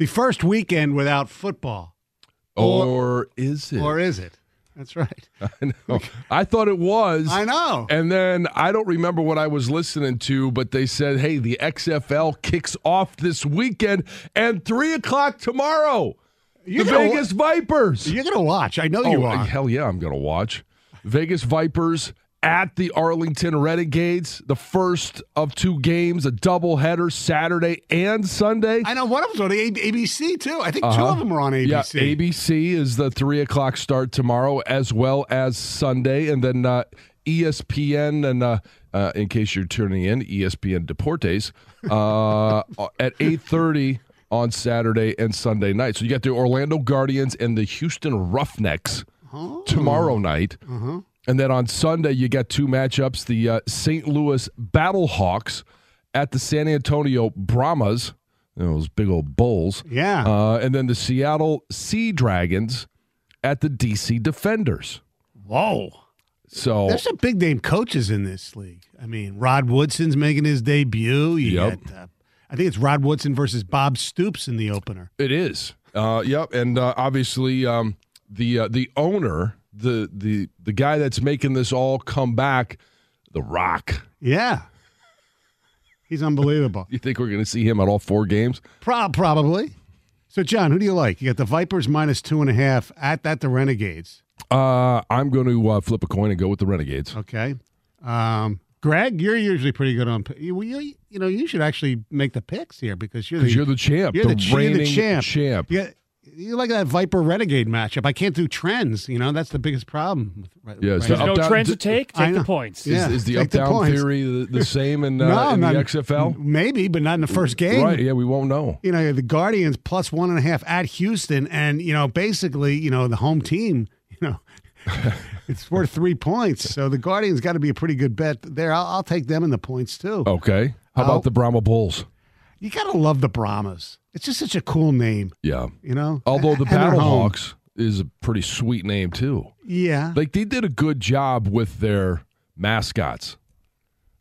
the first weekend without football. Or, is it? Or is it? That's right. I know. I thought it was. I know. And then I don't remember what I was listening to, but they said, hey, the XFL kicks off this weekend and 3 o'clock tomorrow. You're the wa- Vegas Vipers. You're going to watch. I know oh, you oh, are. hell yeah, I'm going to watch. Vegas Vipers at the Arlington Renegades, the first of two games, a doubleheader Saturday and Sunday. I know one of them's on A- ABC, too. I think two Uh-huh. of them are on ABC. Yeah, ABC is the three o'clock start tomorrow, as well as Sunday, and then uh, ESPN and uh, uh, in case you're tuning in, ESPN Deportes uh, at eight thirty on Saturday and Sunday night. So you got the Orlando Guardians and the Houston Roughnecks tomorrow night. And then on Sunday, you got two matchups the uh, St. Louis Battlehawks at the San Antonio Brahmas, you know, those big old bulls. Yeah. Uh, and then the Seattle Sea Dragons at the DC Defenders. Whoa. So, There's some big name coaches in this league. I mean, Rod Woodson's making his debut. You Yep. got, uh, I think it's Rod Woodson versus Bob Stoops in the opener. It is. Uh, yep, and uh, obviously um, the uh, the owner, the the the guy that's making this all come back, The Rock. Yeah. He's unbelievable. You think we're going to see him at all four games? Pro- probably. So, John, who do you like? You got the Vipers minus two and a half at, at the Renegades. Uh, I'm going to uh, flip a coin and go with the Renegades. Okay. Um, Greg, you're usually pretty good on. You, you, you know, you should actually make the picks here because you're the you're the champ, You're the, the, ch- you're the reigning champ. champ. Yeah, you like that Viper Renegade matchup. I can't do trends. You know, that's the biggest problem. with- Right, Yeah, right so no down- trends to take. I Take the know. points. Yeah. Is, is the up the down points. theory the, the same in, uh, No, in the XFL? Maybe, but not in the first game. Right? Yeah, we won't know. You know, the Guardians plus one and a half at Houston, and you know, basically, you know, the home team. You know, it's worth three points. So the Guardians got to be a pretty good bet there. I'll, I'll take them in the points too. Okay. How about the Brahma Bulls? You got to love the Brahmas. It's just such a cool name. Yeah. You know, Although the And they're. Battlehawks is a pretty sweet name too. Yeah. Like they did a good job with their mascots.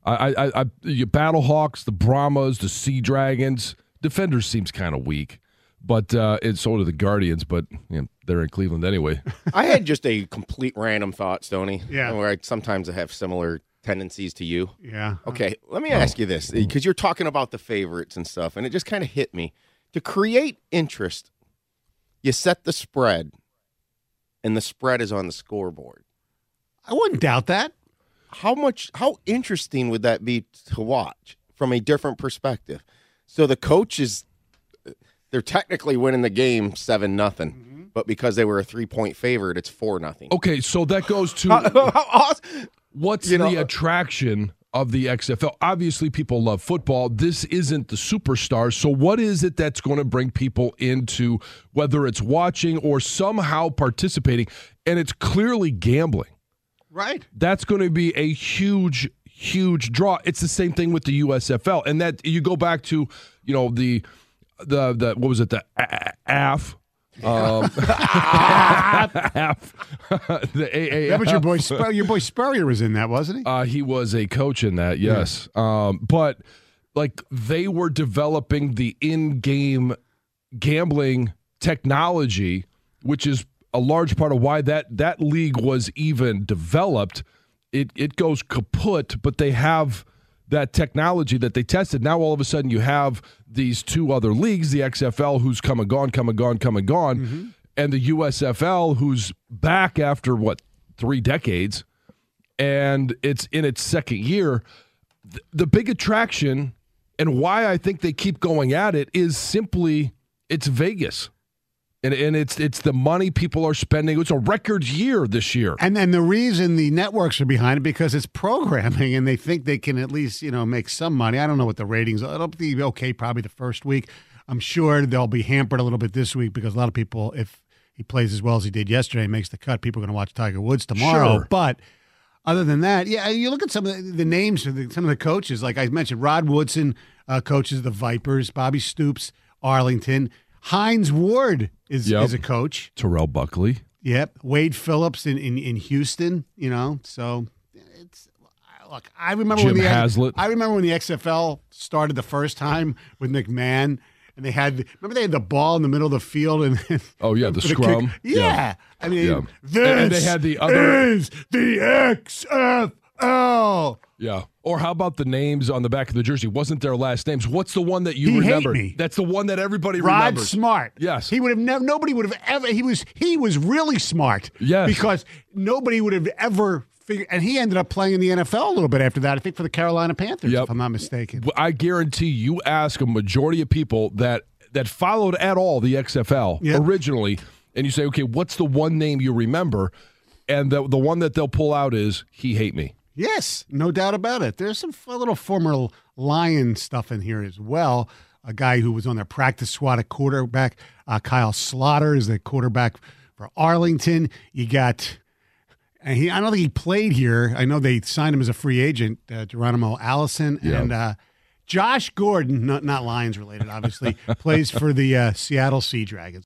I, I, I, your Battlehawks, the Brahmas, the Sea Dragons. Defenders seems kind of weak, but uh, and so do the Guardians. But you know, they're in Cleveland anyway. I had just a complete random thought, Stony. Yeah. Where I sometimes I have similar tendencies to you. yeah. Okay, let me ask you this eh, because you're talking about the favorites and stuff, and it just kind of hit me. To create interest, you set the spread, and the spread is on the scoreboard. I wouldn't doubt that. How much? How interesting would that be to watch from a different perspective? So the coach is, eh, they're technically winning the game seven nothing, mm-hmm. but because they were a three point favorite, it's four nothing. Okay, so that goes to what's You know, the uh, attraction of the XFL? Obviously, people love football. This isn't the superstars. So, what is it that's going to bring people into whether it's watching or somehow participating? And it's clearly gambling. Right. That's going to be a huge, huge draw. It's the same thing with the USFL, and that you go back to, you know, the the the what was it the AF. Um, the AAF. That was your boy. Spur- your boy Spurrier was in that, wasn't he? Uh, he was a coach in that, yes. Um, but like they were developing the in-game gambling technology, which is a large part of why that that league was even developed. It it goes kaput, but they have that technology that they tested. Now all of a sudden you have these two other leagues, the XFL who's come and gone, come and gone, come and gone, mm-hmm. and the USFL who's back after what three decades, and it's in its second year. The big attraction and why I think they keep going at it is simply it's Vegas. And, and it's it's the money people are spending. It's a record year this year. And then the reason the networks are behind it because it's programming and they think they can at least, you know, make some money. I don't know what the ratings are. It'll be okay probably the first week. I'm sure they'll be hampered a little bit this week because a lot of people, if he plays as well as he did yesterday, and makes the cut, people are going to watch Tiger Woods tomorrow. Sure. But other than that, yeah, you look at some of the, the names of the, some of the coaches. Like I mentioned, Rod Woodson uh, coaches the Vipers, Bobby Stoops, Arlington. Hines Ward is, yep. is a coach. Terrell Buckley. Yep. Wade Phillips in, in, in Houston, you know. So it's look, I remember Jim when the Haslett. I remember when the XFL started the first time with McMahon and they had remember they had the ball in the middle of the field and oh yeah the scrum yeah. yeah. I mean yeah. this and they had the other is the XFL yeah or how about the names on the back of the jersey wasn't their last names what's the one that you he remember me. that's the one that everybody remembers. Rod remembers Smart yes he would have never nobody would have ever he was he was really smart yes because nobody would have ever and he ended up playing in the NFL a little bit after that. I think for the Carolina Panthers, yep. if I'm not mistaken. I guarantee you ask a majority of people that that followed at all the XFL yep. originally, and you say, okay, what's the one name you remember? And the the one that they'll pull out is he hate me. Yes, no doubt about it. There's some little former Lion stuff in here as well. A guy who was on their practice squad at quarterback, uh, Kyle Sloter is the quarterback for Arlington. You got, and he I don't think he played here. I know they signed him as a free agent, uh, Geronimo Allison, yep. and uh, Josh Gordon, not, not Lions related, obviously, plays for the uh, Seattle Sea Dragons.